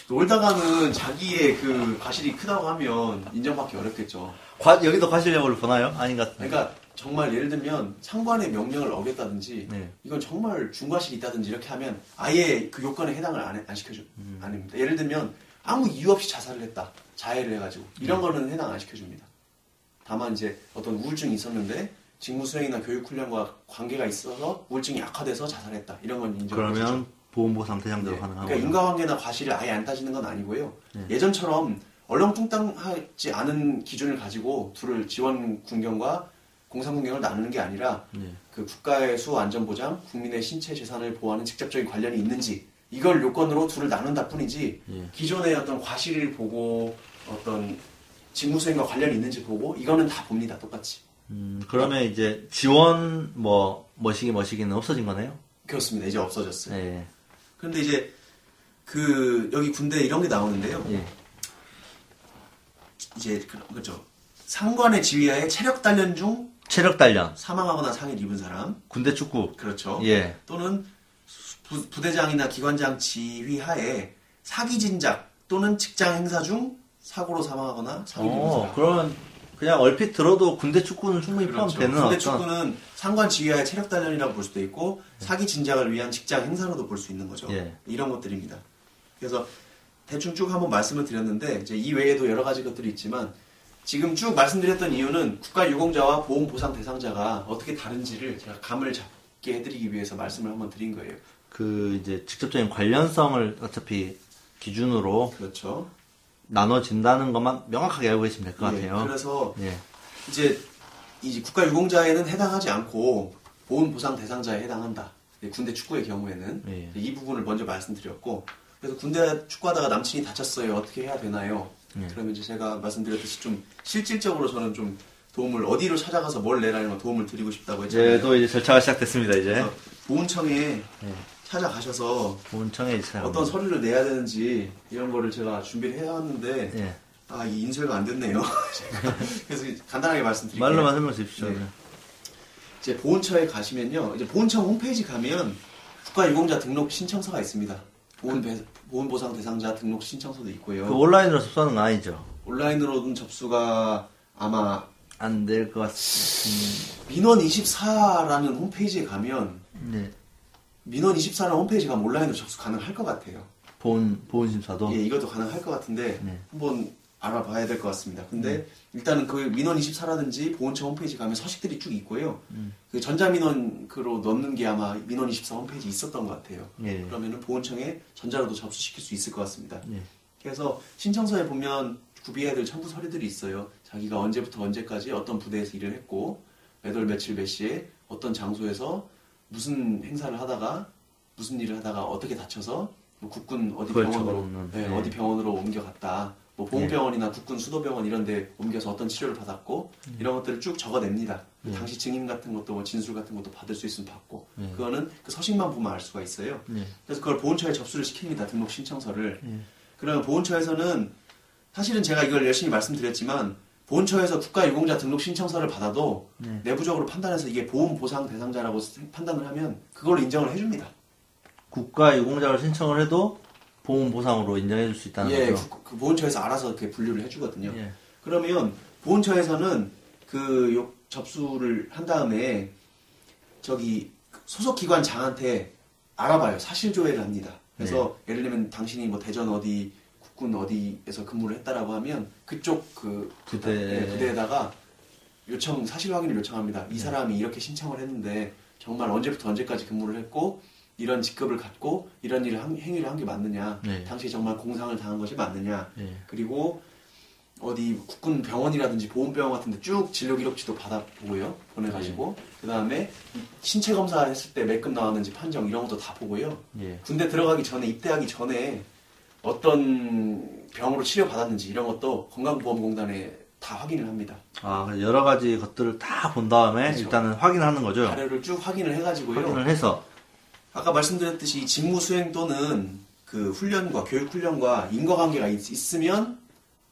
놀다가는 자기의 그 과실이 크다고 하면 인정받기 어렵겠죠. 과- 여기도 과실력을 보나요? 아닌 것 같은데. 그러니까 정말 예를 들면 상관의 명령을 어겼다든지 네. 이건 정말 중과실이 있다든지 이렇게 하면 아예 그 요건에 해당을 안, 해- 안 시켜줘 음. 아닙니다. 예를 들면 아무 이유 없이 자살을 했다 자해를 해가지고 이런 음. 거는 해당 안 시켜줍니다. 다만 이제 어떤 우울증이 있었는데 직무 수행이나 교육 훈련과 관계가 있어서 우울증이 악화돼서 자살했다 이런 건 인정을 해주죠. 그러면 보험보상 대상자로 네. 가능하고. 그러니까 인과관계나 과실을 아예 안 따지는 건 아니고요. 네. 예전처럼 얼렁뚱땅하지 않은 기준을 가지고 둘을 지원 군경과 공상 군경을 나누는 게 아니라 네. 그 국가의 수호 안전 보장, 국민의 신체 재산을 보호하는 직접적인 관련이 있는지 이걸 요건으로 둘을 나눈다 뿐이지 예. 기존의 어떤 과실을 보고 어떤 직무 수행과 관련이 있는지 보고 이거는 다 봅니다 똑같이 음, 그러면 이제 지원 뭐 머시기 머시기는 없어진 거네요. 그렇습니다 이제 없어졌어요. 예. 그런데 이제 그 여기 군대 이런 게 나오는데요. 예. 이제 그- 그렇죠. 상관의 지휘하에 체력 단련 중 체력 단련, 사망하거나 상해를 입은 사람, 군대 축구. 그렇죠. 예. 또는 부, 부대장이나 기관장 지휘하에 사기 진작 또는 직장 행사 중 사고로 사망하거나 상해를 입은 어, 사람. 그러면 그냥 얼핏 들어도 군대 축구는 충분히 그렇죠. 포함되는 군대 어떤 축구는 상관 지휘하에 체력 단련이라고 볼 수도 있고 사기 진작을 위한 직장 행사로도 볼 수 있는 거죠. 예. 이런 것들입니다. 그래서 대충 쭉 한번 말씀을 드렸는데 이제 이 외에도 여러 가지 것들이 있지만 지금 쭉 말씀드렸던 이유는 국가 유공자와 보험 보상 대상자가 어떻게 다른지를 제가 감을 잡게 해드리기 위해서 말씀을 한번 드린 거예요. 그 이제 직접적인 관련성을 어차피 기준으로 그렇죠. 나눠진다는 것만 명확하게 알고 계시면 될것 예, 같아요. 그래서 예. 이제 이 국가 유공자에는 해당하지 않고 보험 보상 대상자에 해당한다. 예, 군대 축구의 경우에는 예. 이 부분을 먼저 말씀드렸고 그래서 군대 축구하다가 남친이 다쳤어요. 어떻게 해야 되나요? 예. 그러면 이제 제가 말씀드렸듯이 좀 실질적으로 저는 좀 도움을 어디로 찾아가서 뭘 내라는 도움을 드리고 싶다고 이제 했잖아요. 또 이제 절차가 시작됐습니다, 이제. 보훈청에 찾아가셔서 보훈청에 찾아갑니다. 어떤 서류를 내야 되는지 이런 거를 제가 준비를 해왔는데 예. 아, 이 인쇄가 안 됐네요. 그래서 간단하게 말씀드릴게요. 말로만 설명해 주십시오. 네. 이제 보훈처에 가시면요. 이제 보훈청 홈페이지 가면 국가유공자 등록 신청서가 있습니다. 보훈, 배- 보훈 보상 대상자 등록 신청서도 있고요. 그 온라인으로 접수하는 건 아니죠. 온라인으로는 접수가 아마 안 될 것 같습니다. 민원 24라는 홈페이지에 가면 네. 민원 24라는 홈페이지 가면 온라인으로 접수 가능할 것 같아요. 보훈, 보훈 심사도. 예, 이것도 가능할 것 같은데 네. 한번 알아봐야 될 것 같습니다. 근데 일단은 그 민원 24라든지 보훈처 홈페이지 가면 서식들이 쭉 있고요. 음. 그 전자민원 그로 넣는 게 아마 민원 24 홈페이지 있었던 것 같아요. 예. 그러면은 보훈청에 전자로도 접수시킬 수 있을 것 같습니다. 예. 그래서 신청서에 보면 구비해야 될 첨부 서류들이 있어요. 자기가 언제부터 언제까지 어떤 부대에서 일을 했고 몇월 며칠 몇 시에 어떤 장소에서 무슨 행사를 하다가 무슨 일을 하다가 어떻게 다쳐서 뭐 국군 어디 병원으로 네, 네. 어디 병원으로 옮겨갔다. 뭐 보훈병원이나 국군 수도병원 이런 데 옮겨서 어떤 치료를 받았고 이런 것들을 쭉 적어냅니다. 네. 당시 증인 같은 것도 뭐 진술 같은 것도 받을 수 있으면 받고 네. 그거는 그 서식만 보면 알 수가 있어요. 예. 그래서 그걸 보훈처에 접수를 시킵니다. 등록 신청서를. 예. 그러면 보훈처에서는 사실은 제가 이걸 열심히 말씀드렸지만 보훈처에서 국가유공자 등록 신청서를 받아도 네. 내부적으로 판단해서 이게 보험 보상 대상자라고 판단을 하면 그걸로 인정을 해줍니다. 국가 유공자를 신청을 해도 보험 보상으로 인정해 줄 수 있다는 예, 거죠. 국- 그 보훈처에서 알아서 이렇게 분류를 해주거든요. 예. 그러면 보훈처에서는 그 요- 접수를 한 다음에 저기 소속 기관 장한테 알아봐요. 사실 조회를 합니다. 그래서 예를 들면 당신이 뭐 대전 어디 국군 어디에서 근무를 했다라고 하면 그쪽 그 부대. 예, 부대에다가 요청 사실 확인을 요청합니다. 이 사람이 이렇게 신청을 했는데 정말 언제부터 언제까지 근무를 했고 이런 직급을 갖고 이런 일을 한, 행위를 한 게 맞느냐? 네. 당시에 정말 공상을 당한 것이 맞느냐? 예. 그리고 어디 국군 병원이라든지 보훈병원 같은데 쭉 진료 기록지도 받아보고요 보내가지고 그 다음에 신체 검사 했을 때몇급 나왔는지 판정 이런 것도 다 보고요 예. 군대 들어가기 전에 입대하기 전에 어떤 병으로 치료 받았는지 이런 것도 건강보험공단에 다 확인을 합니다 아, 여러 가지 것들을 다 본 다음에 그렇죠. 일단은 확인하는 거죠. 자료를 쭉 확인을 해가지고요 확인을 해서 아까 말씀드렸듯이 직무 수행 또는 그 훈련과 교육 훈련과 인과관계가 있, 있으면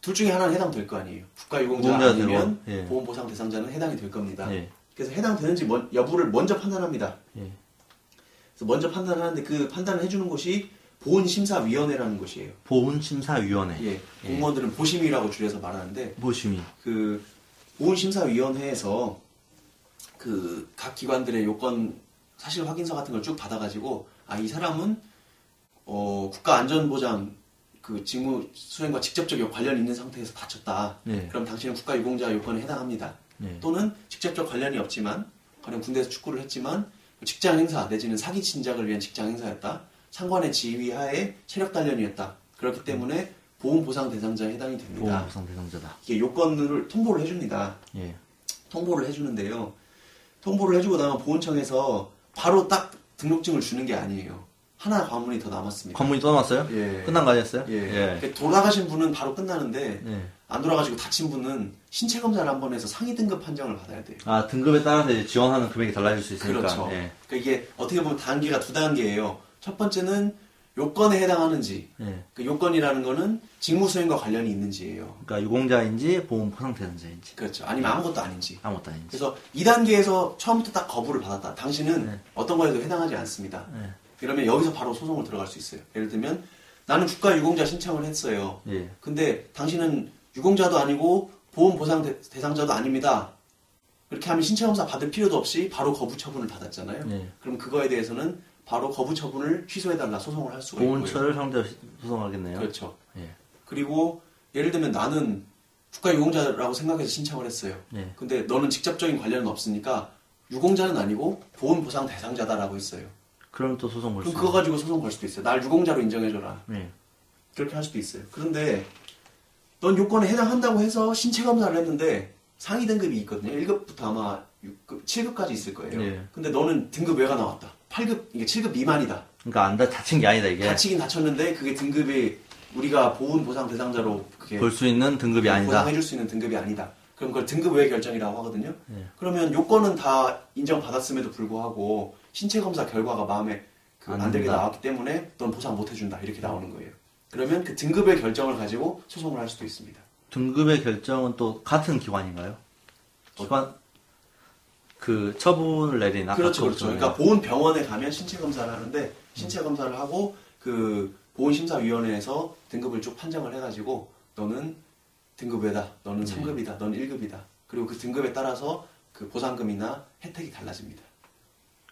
둘 중에 하나는 해당될 거 아니에요. 국가유공자 유공자 아니면 예. 보험보상 대상자는 해당이 될 겁니다. 예. 그래서 해당되는지 먼- 여부를 먼저 판단합니다. 예. 그래서 먼저 판단하는데 그 판단을 해주는 곳이 보훈심사위원회라는 곳이에요. 보훈심사위원회. 예, 공무원들은 보심이라고 줄여서 말하는데 보심이. 그 보훈심사위원회에서 그 각 기관들의 요건 사실 확인서 같은 걸 쭉 받아가지고 아 이 사람은 어 국가안전보장 그 직무 수행과 직접적 관련 있는 상태에서 다쳤다. 네. 그럼 당신은 국가유공자 요건에 해당합니다. 네. 또는 직접적 관련이 없지만 가령 군대에서 축구를 했지만 직장 행사 내지는 사기 진작을 위한 직장 행사였다. 상관의 지휘 하에 체력 단련이었다. 그렇기 때문에 보험 보상 대상자에 해당이 됩니다. 보험 보상 대상자다. 이게 요건을 통보를 해줍니다. 예. 통보를 해주는데요. 통보를 해주고 나면 보훈청에서 바로 딱 등록증을 주는 게 아니에요. 하나 과문이 더 남았습니다. 관문이 떠났어요? 예. 끝난 거 아니었어요? 예. 그러니까 돌아가신 분은 바로 끝나는데 예. 안 돌아가시고 다친 분은 신체 검사를 한 번 해서 상위 등급 판정을 받아야 돼요. 아, 등급에 따라서 이제 지원하는 금액이 달라질 수 있으니까. 그렇죠. 예. 그러니까 이게 어떻게 보면 단계가 두 단계예요. 첫 번째는 요건에 해당하는지, 예. 그 요건이라는 거는 직무 수행과 관련이 있는지예요. 그러니까 유공자인지 보험 보상 대상자인지 그렇죠. 아니면 아무것도 아닌지. 아무것도 아닌지. 그래서 2단계에서 처음부터 딱 거부를 받았다. 당신은 네. 어떤 거에도 해당하지 않습니다. 예. 그러면 여기서 바로 소송을 들어갈 수 있어요. 예를 들면 나는 국가 유공자 신청을 했어요. 예. 근데 당신은 유공자도 아니고 보험 보상 대, 상자도 아닙니다. 그렇게 하면 신체 검사 받을 필요도 없이 바로 거부 처분을 받았잖아요. 네. 그럼 그거에 대해서는 바로 거부 처분을 취소해달라 소송을 할 수가 있고요. 보훈처를 상대로 시- 소송하겠네요. 그렇죠. 예. 그리고 예를 들면 나는 국가 유공자라고 생각해서 신청을 했어요. 예. 근데 너는 직접적인 관련은 없으니까 유공자는 아니고 보험 보상 대상자다라고 했어요. 그럼 또 소송 걸 수. 그거 가지고 소송 걸 수도 있어요. 날 유공자로 인정해줘라. 예. 그렇게 할 수도 있어요. 그런데 넌 요건에 해당한다고 해서 신체 검사를 했는데 상위 등급이 있거든요. 1급부터 아마 6급, 7급까지 있을 거예요. 예. 근데 너는 등급 외가 나왔다. 8급, 이게 7급 미만이다. 그러니까 안 다, 다친 게 아니다 이게. 다치긴 다쳤는데 그게 등급이 우리가 보훈 보상 대상자로 그게 볼 수 있는 등급이 아니다. 보상해줄 수 있는 등급이 아니다. 그럼 그걸 등급 외 결정이라고 하거든요. 예. 그러면 요건은 다 인정받았음에도 불구하고 신체 검사 결과가 마음에 그 안 안 들게 든다. 나왔기 때문에 넌 보상 못 해준다 이렇게 나오는 거예요. 그러면 그 등급의 결정을 가지고 소송을 할 수도 있습니다. 등급의 결정은 또 같은 기관인가요? 기관 그 처분을 내린 아까 그렇죠, 그 그렇죠. 부분에. 그러니까 보훈 병원에 가면 신체 검사를 하는데 신체 검사를 하고 그 보훈 심사위원회에서 등급을 쭉 판정을 해가지고 너는 등급에다, 너는 3급이다, 너는 1급이다. 그리고 그 등급에 따라서 그 보상금이나 혜택이 달라집니다.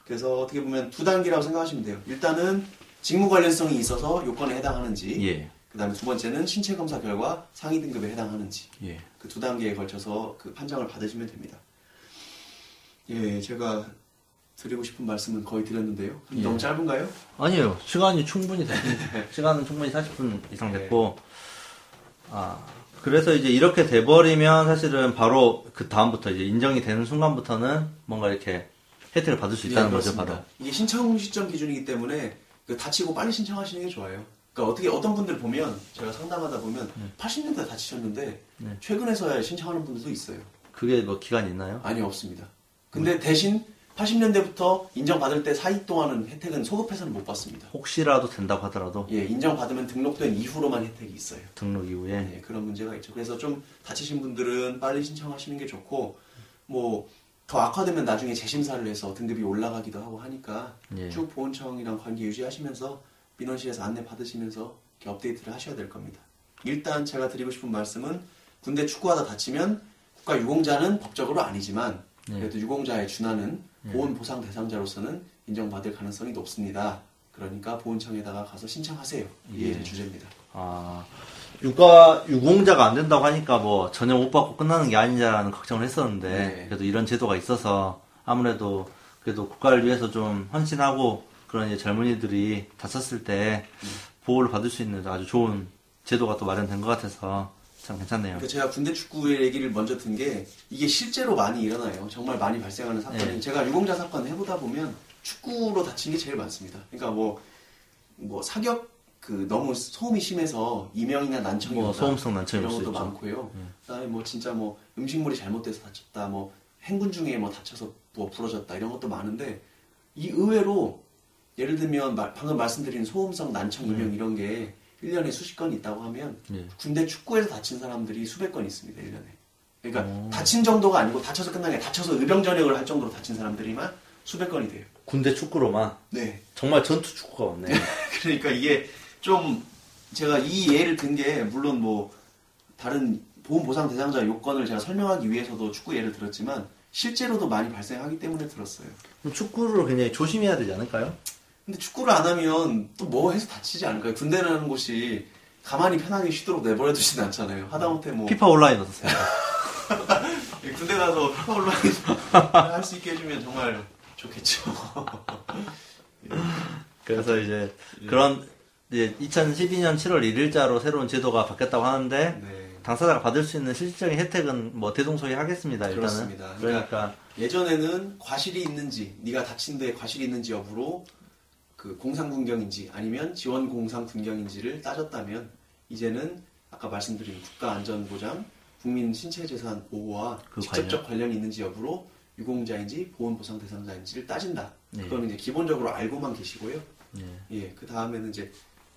그래서 어떻게 보면 두 단계라고 생각하시면 돼요. 일단은 직무 관련성이 있어서 요건에 해당하는지, 예. 그 다음에 두 번째는 신체 검사 결과 상위 등급에 해당하는지. 예. 그 두 단계에 걸쳐서 그 판정을 받으시면 됩니다. 예, 제가 드리고 싶은 말씀은 거의 드렸는데요. 예. 너무 짧은가요? 아니에요. 시간이 충분히 됐습니다. 시간은 충분히 40분 이상 네. 됐고, 아, 그래서 이제 이렇게 돼버리면 사실은 바로 그 다음부터 이제 인정이 되는 순간부터는 뭔가 이렇게 혜택을 받을 수 있다는 예, 거죠. 바로. 이게 신청 시점 기준이기 때문에 그 다치고 빨리 신청하시는 게 좋아요. 그러니까 어떻게 어떤 분들 보면 제가 상담하다 보면 80년대 다치셨는데 네. 최근에서야 신청하는 분들도 있어요. 그게 뭐 기간이 있나요? 아니 없습니다. 근데 대신 80년대부터 인정받을 때 사이 동안은 혜택은 소급해서는 못 받습니다. 혹시라도 된다고 하더라도 예, 인정받으면 등록된 이후로만 혜택이 있어요. 등록 이후에 네, 그런 문제가 있죠. 그래서 좀 다치신 분들은 빨리 신청하시는 게 좋고, 뭐, 더 악화되면 나중에 재심사를 해서 등급이 올라가기도 하고 하니까 예. 쭉 보훈청이랑 관계 유지하시면서 민원실에서 안내 받으시면서 업데이트를 하셔야 될 겁니다. 일단 제가 드리고 싶은 말씀은 군대 축구하다 다치면 국가 유공자는 법적으로 아니지만 예. 그래도 유공자에 준하는 보훈 보상 대상자로서는 인정받을 가능성이 높습니다. 그러니까 보훈청에다가 가서 신청하세요. 이게 예. 주제입니다. 아, 육아, 유공자가 안 된다고 하니까 뭐 전혀 못 받고 끝나는 게 아니냐라는 걱정을 했었는데, 네. 그래도 이런 제도가 있어서 아무래도 그래도 국가를 위해서 좀 헌신하고 그런 이제 젊은이들이 다쳤을 때 보호를 받을 수 있는 아주 좋은 제도가 또 마련된 것 같아서 참 괜찮네요. 그러니까 제가 군대 축구 얘기를 먼저 든 게 이게 실제로 많이 일어나요. 정말 많이 발생하는 사건이. 네. 제가 유공자 사건 해보다 보면 축구로 다친 게 제일 많습니다. 그러니까 뭐, 뭐 사격 그 너무 소음이 심해서 이명이나 난청이 뭐. 소음성 난청이 이런 것도. 많고요. 그다음에 뭐 진짜 뭐 음식물이 잘못돼서 다쳤다. 뭐 행군 중에 뭐 다쳐서 뭐 부러졌다 이런 것도 많은데 이 의외로 예를 들면 마- 방금 말씀드린 소음성 난청 이명 이런 게 1년에 수십 건 있다고 하면 예. 군대 축구에서 다친 사람들이 수백 건 있습니다, 1년에. 그러니까 오. 다친 정도가 아니고 다쳐서 끝난 게 다쳐서 의병 전역을 할 정도로 다친 사람들이만 수백 건이 돼요. 군대 축구로만 네. 정말 전투 축구가 없네. 그러니까 이게 좀 제가 이 예를 든 게 물론 뭐 다른 보험 보상 대상자 요건을 제가 설명하기 위해서도 축구 예를 들었지만 실제로도 많이 발생하기 때문에 들었어요. 그럼 축구를 굉장히 조심해야 되지 않을까요? 근데 축구를 안 하면 또 뭐 해서 다치지 않을까요? 군대라는 곳이 가만히 편하게 쉬도록 내버려 두진 않잖아요. 하다못해 뭐 피파 온라인 어떠세요? 군대 가서 피파 온라인 할 수 있게 해주면 정말 좋겠죠. 그래서 이제 예. 그런 이제 2012년 7월 1일자로 새로운 제도가 바뀌었다고 하는데 네. 당사자가 받을 수 있는 실질적인 혜택은 뭐 대동소이 하겠습니다. 일단은 그렇습니다. 그러니까 예전에는 과실이 있는지, 네가 다친 데 과실이 있는지 여부로 그 공상군경인지 아니면 지원 공상군경인지를 따졌다면 이제는 아까 말씀드린 국가안전보장, 국민 신체재산 보호와 그 직접적 관련 이 있는지 여부로 유공자인지 보훈보상 대상자인지를 따진다. 네. 그거는 이제 기본적으로 알고만 계시고요. 예. 예, 그 다음에는 이제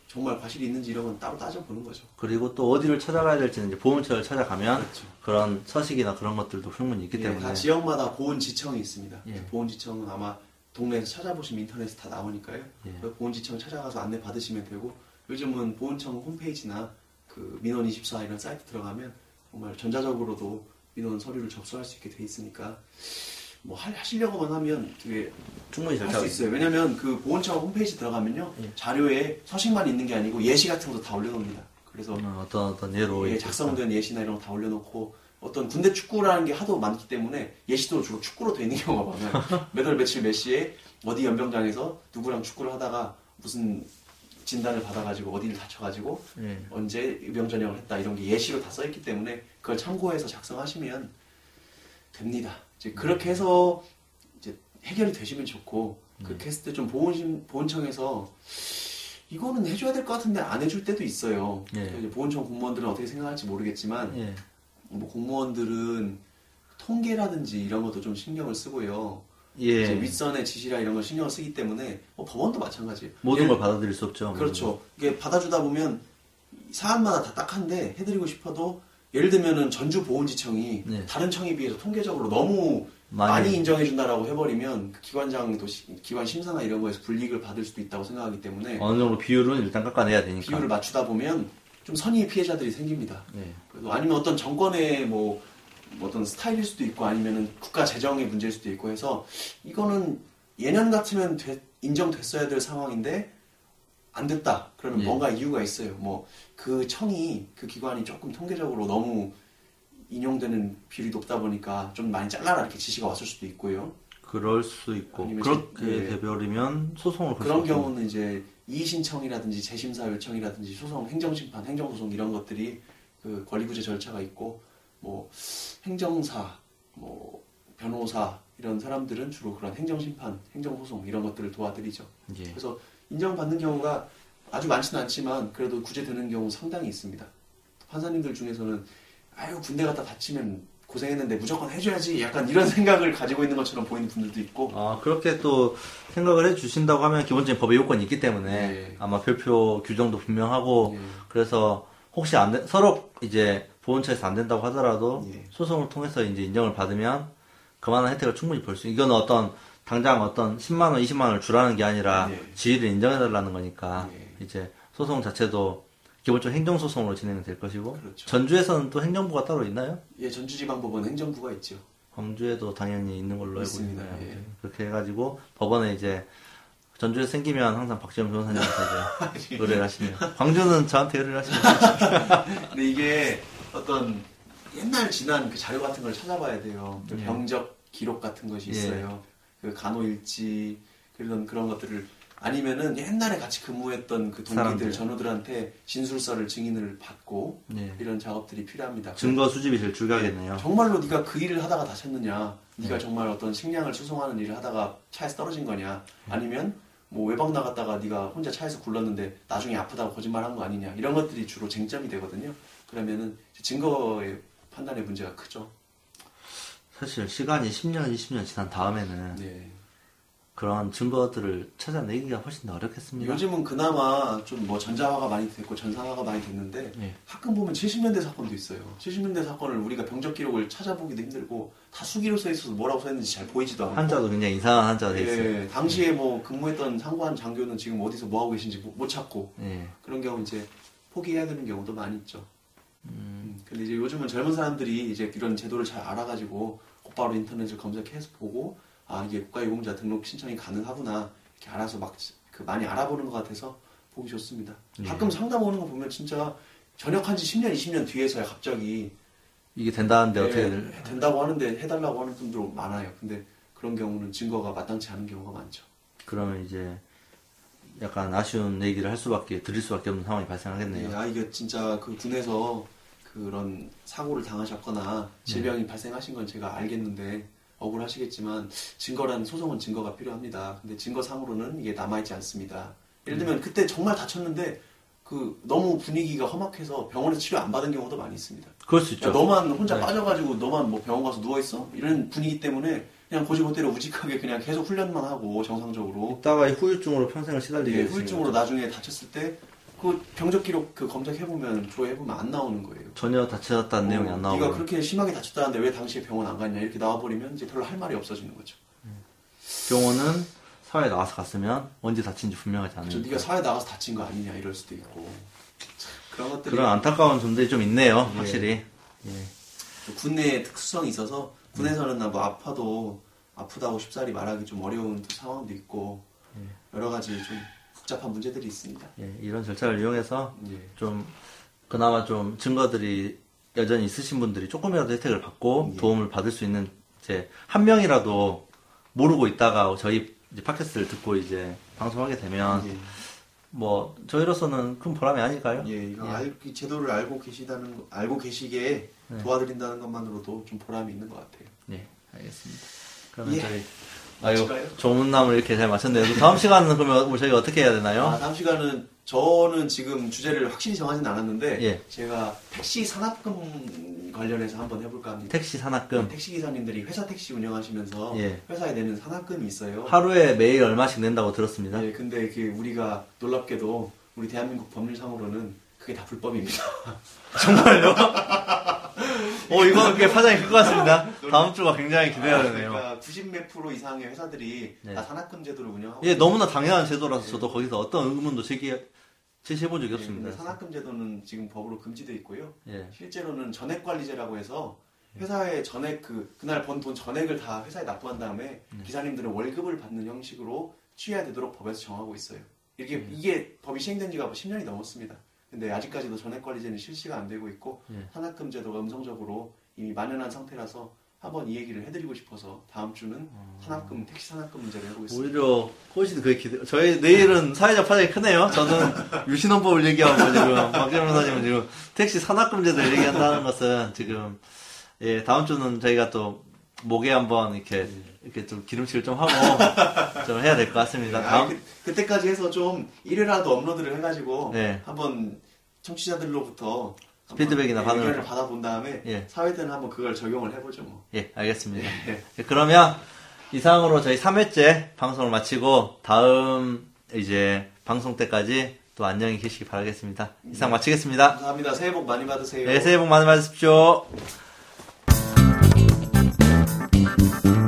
정말 과실이 있는지 이런 건 따로 따져보는 거죠. 그리고 또 어디를 찾아가야 될지는 이제 보훈처를 찾아가면 그렇죠. 그런 서식이나 그런 것들도 충분히 있기 예, 때문에 다 지역마다 보훈지청이 있습니다. 예. 보훈지청은 아마 동네에서 찾아보시면 인터넷에 다 나오니까요. 예. 그 보훈지청 찾아가서 안내 받으시면 되고 요즘은 보훈청 홈페이지나 그 민원24 이런 사이트 들어가면 정말 전자적으로도 민원 서류를 접수할 수 있게 돼 있으니까 뭐 할- 하시려고만 하면 되게 충분히 할 수 있어요. 왜냐면 그 보훈청 홈페이지 들어가면요 예. 자료에 서식만 있는 게 아니고 예시 같은 것도 다 올려놓습니다. 그래서 어, 어떤 어떤 예로 예, 작성된 예시나 이런 거 다 올려놓고 어떤 군대 축구라는 게 하도 많기 때문에 예시도 주로 축구로 돼 있는 경우가 많아요. 몇월 며칠 몇 시에 어디 연병장에서 누구랑 축구를 하다가 무슨 진단을 받아가지고 어디를 다쳐가지고 예. 언제 의병전역을 했다 이런 게 예시로 다 써있기 때문에 그걸 참고해서 작성하시면 됩니다. 이제 그렇게 해서 이제 해결이 되시면 좋고 그렇게 했을 때 좀 보훈심 보훈청에서 이거는 해줘야 될 것 같은데 안 해줄 때도 있어요. 예. 그래서 이제 보훈청 공무원들은 어떻게 생각할지 모르겠지만 예. 뭐 공무원들은 통계라든지 이런 것도 좀 신경을 쓰고요. 예. 이제 윗선의 지시라 이런 걸 신경을 쓰기 때문에 뭐 법원도 마찬가지예요. 모든 예를- 걸 받아들일 수 없죠. 그렇죠. 이게 받아주다 보면 사안마다 다 딱한데 해드리고 싶어도 예를 들면은 전주 보훈지청이 네. 다른 청에 비해서 통계적으로 너무 많이- 많이, 인정해준다라고 해버리면 그 기관장도 시- 기관 심사나 이런 거에서 불이익을 받을 수도 있다고 생각하기 때문에 어느 정도 비율은 일단 깎아내야 되니까. 비율을 맞추다 보면 좀 선의 피해자들이 생깁니다. 네. 아니면 어떤 정권의 뭐, 뭐 어떤 스타일일 수도 있고 아니면은 국가 재정의 문제일 수도 있고 해서 이거는 예년 같으면 돼- 인정됐어야 될 상황인데 안 됐다. 그러면 예. 뭔가 이유가 있어요. 뭐 그 청이 그 기관이 조금 통계적으로 너무 인용되는 비율이 높다 보니까 좀 많이 잘라라 이렇게 지시가 왔을 수도 있고요. 그럴 수 있고 아니면 그렇게 제- 예. 되버리면 소송을 걸 그런. 경우는 이제 이의신청이라든지 재심사 요청이라든지 소송, 행정심판, 행정소송 이런 것들이 그 권리구제 절차가 있고 뭐 행정사, 뭐 변호사 이런 사람들은 주로 그런 행정심판, 행정소송 이런 것들을 도와드리죠. 예. 그래서 인정받는 경우가 아주 많지는 않지만 그래도 구제되는 경우 상당히 있습니다. 판사님들 중에서는 아유 군대 갔다 다치면 고생했는데 무조건 해줘야지 약간 이런 생각을 가지고 있는 것처럼 보이는 분들도 있고 아, 그렇게 또 생각을 해 주신다고 하면 기본적인 법의 요건이 있기 때문에 예. 아마 별표 규정도 분명하고 예. 그래서 혹시 안 돼, 서로 이제 보훈처에서 안 된다고 하더라도 예. 소송을 통해서 이제 인정을 받으면 그만한 혜택을 충분히 볼 수, 이건 어떤 당장 어떤 10만 원, 20만 원을 주라는 게 아니라 예. 지위를 인정해달라는 거니까 예. 이제 소송 자체도 기본적으로 행정소송으로 진행이 될 것이고 그렇죠. 전주에서는 또 행정부가 따로 있나요? 예, 전주지방법원 행정부가 있죠. 광주에도 당연히 있는 걸로 알고 있습니다. 있네요. 예. 그렇게 해가지고 법원에 이제 전주에 생기면 항상 박지영 변호사님한테 이제 의뢰를 하시네요. 광주는 저한테 의뢰를 하시네요. 근데 이게 어떤 옛날 지난 그 자료 같은 걸 찾아봐야 돼요. 그 예. 병적 기록 같은 것이 있어요. 그 간호일지 그런 그런 것들을 아니면은 옛날에 같이 근무했던 그 동기들 사람들. 전우들한테 진술서를 증인을 받고 예. 이런 작업들이 필요합니다. 증거 수집이 제일 중요하겠네요. 정말로 네가 그 일을 하다가 다쳤느냐? 네가 네. 정말 어떤 식량을 수송하는 일을 하다가 차에서 떨어진 거냐? 아니면 뭐 외박 나갔다가 네가 혼자 차에서 굴렀는데 나중에 아프다고 거짓말한 거 아니냐? 이런 것들이 주로 쟁점이 되거든요. 그러면은 증거의 판단의 문제가 크죠. 사실 시간이 10년, 20년 지난 다음에는 네. 그런 증거들을 찾아내기가 훨씬 더 어렵겠습니다. 요즘은 그나마 좀 뭐 전자화가 많이 됐고 전산화가 많이 됐는데 예. 가끔 보면 70년대 사건도 있어요. 70년대 사건을 우리가 병적 기록을 찾아보기도 힘들고 다 수기로 써 있어서 뭐라고 써 있는지 잘 보이지도 않고 한자도 굉장히 이상한 한자가 돼 있어요. 예, 당시에 뭐 근무했던 상관 장교는 지금 어디서 뭐 하고 계신지 못, 못 찾고 예. 그런 경우 이제 포기해야 되는 경우도 많이 있죠. 음, 근데 이제 요즘은 젊은 사람들이 이제 이런 제도를 잘 알아가지고 곧바로 인터넷을 검색해서 보고 아 이게 국가유공자 등록 신청이 가능하구나 이렇게 알아서 막 그 많이 알아보는 것 같아서 보기 좋습니다. 예. 가끔 상담 오는 거 보면 진짜 전역한 지 10년, 20년 뒤에서야 갑자기 이게 된다는데 어떻게 예, 될- 된다고 하는데 해달라고 하는 분들 많아요. 근데 그런 경우는 증거가 마땅치 않은 경우가 많죠. 그러면 이제 약간 아쉬운 얘기를 할 수밖에 드릴 수밖에 없는 상황이 발생하겠네요. 예, 아 이게 진짜 그 군에서 그런 사고를 당하셨거나 질병이 발생하신 건 제가 알겠는데 억울하시겠지만 증거라는 소송은 증거가 필요합니다. 근데 증거상으로는 이게 남아있지 않습니다. 예를 들면 그때 정말 다쳤는데 그 너무 분위기가 험악해서 병원에서 치료 안 받은 경우도 많이 있습니다. 그럴 수 야, 있죠. 너만 혼자 네. 빠져가지고 너만 뭐 병원 가서 누워 있어? 이런 분위기 때문에 그냥 고지고대로 우직하게 그냥 계속 훈련만 하고 정상적으로 이따가 이 후유증으로 평생을 시달리게 되시는 후유증으로 나중에 다쳤을 때 그 병적 기록 그 검색해 보면 조회해 보면 안 나오는 거예요. 전혀 다쳤다는 내용이 안 나오고 네가 그렇게 심하게 다쳤다는데 왜 당시에 병원 안 갔냐 이렇게 나와 버리면 이제 별로 할 말이 없어지는 거죠. 병원은 사회에 나와서 갔으면 언제 다친지 분명하지 저 않으니까 네가 사회 나가서 다친 거 아니냐 이럴 수도 있고 참, 그런 것들이 그런 안타까운 점들이 좀 있네요 예. 확실히 예. 또 군내의 특수성이 있어서 군에서는 나 뭐 아파도 아프다고 쉽사리 말하기 좀 어려운 또 상황도 있고 여러 가지 좀 복잡한 문제들이 있습니다. 예, 이런 절차를 이용해서 예. 좀 그나마 좀 증거들이 여전히 있으신 분들이 조금이라도 혜택을 받고 예. 도움을 받을 수 있는 이제 한 명이라도 모르고 있다가 저희 이제 팟캐스트를 듣고 이제 방송하게 되면 예. 뭐 저희로서는 큰 보람이 아닐까요? 예, 이거 예. 알, 이 제도를 알고 계시다는 거- 알고 네. 도와드린다는 것만으로도 좀 보람이 있는 것 같아요. 네, 알겠습니다. 그러면 예. 저희 아유 마칠까요? 조문남을 이렇게 잘 마쳤네요. 다음 시간은 그러면 뭐 저희가 어떻게 해야 되나요? 아, 다음 시간은 저는 지금 주제를 확실히 정하진 않았는데 예. 제가 택시 산업금 관련해서 한번 해볼까 합니다. 택시 산학금 택시 기사님들이 회사 택시 운영하시면서 예. 회사에 내는 산업금이 있어요. 하루에 매일 얼마씩 낸다고 들었습니다. 예, 근데 그 우리가 놀랍게도 우리 대한민국 법률상으로는 그게 다 불법입니다. 정말요? 어 이거 꽤 파장이 클 것 같습니다. 다음 주가 굉장히 기대가 되네요. 그러니까 90몇 프로 이상의 회사들이 네. 다 산학금 제도를 운영하고 예, 너무나 당연한 제도라서 저도 거기서 어떤 의문도 제기 제시해본 적이 예, 없습니다. 산학금 제도는 지금 법으로 금지되어 있고요. 예, 실제로는 전액관리제라고 해서 회사의 전액 그 그날 번 돈 전액을 다 회사에 납부한 다음에 네. 기사님들은 월급을 받는 형식으로 취해야 되도록 법에서 정하고 있어요. 이게 네. 이게 법이 시행된 지가 10년이 넘었습니다. 근데 아직까지도 전액 관리제는 실시가 안 되고 있고 예. 산학금 제도가 음성적으로 이미 만연한 상태라서 한번 이 얘기를 해드리고 싶어서 다음 주는 산학금 택시 산학금 문제를 해보겠습니다. 오히려 훨씬 그게 기대. 저희 내일은 사회적 파장이 크네요. 저는 유신헌법을 얘기하고 지금 박재민 변호사님은 지금 택시 산학금제도를 얘기한다는 것은 지금 예 다음 주는 저희가 또 목에 한번 이렇게 이렇게 좀 기름칠을 좀 하고 좀 해야 될 것 같습니다. 아, 다음 그, 그때까지 해서 좀 1회라도 업로드를 해가지고 네. 한번 청취자들로부터 한번 피드백이나 반응을 의견을 받아본 다음에 예. 사회 때는 한번 그걸 적용을 해보죠 뭐. 예 알겠습니다. 예. 예, 그러면 이상으로 저희 3회째 방송을 마치고 다음 이제 방송 때까지 또 안녕히 계시기 바라겠습니다. 이상 마치겠습니다. 감사합니다. 새해 복 많이 받으세요. 네, 새해 복 많이 받으십시오. Thank you.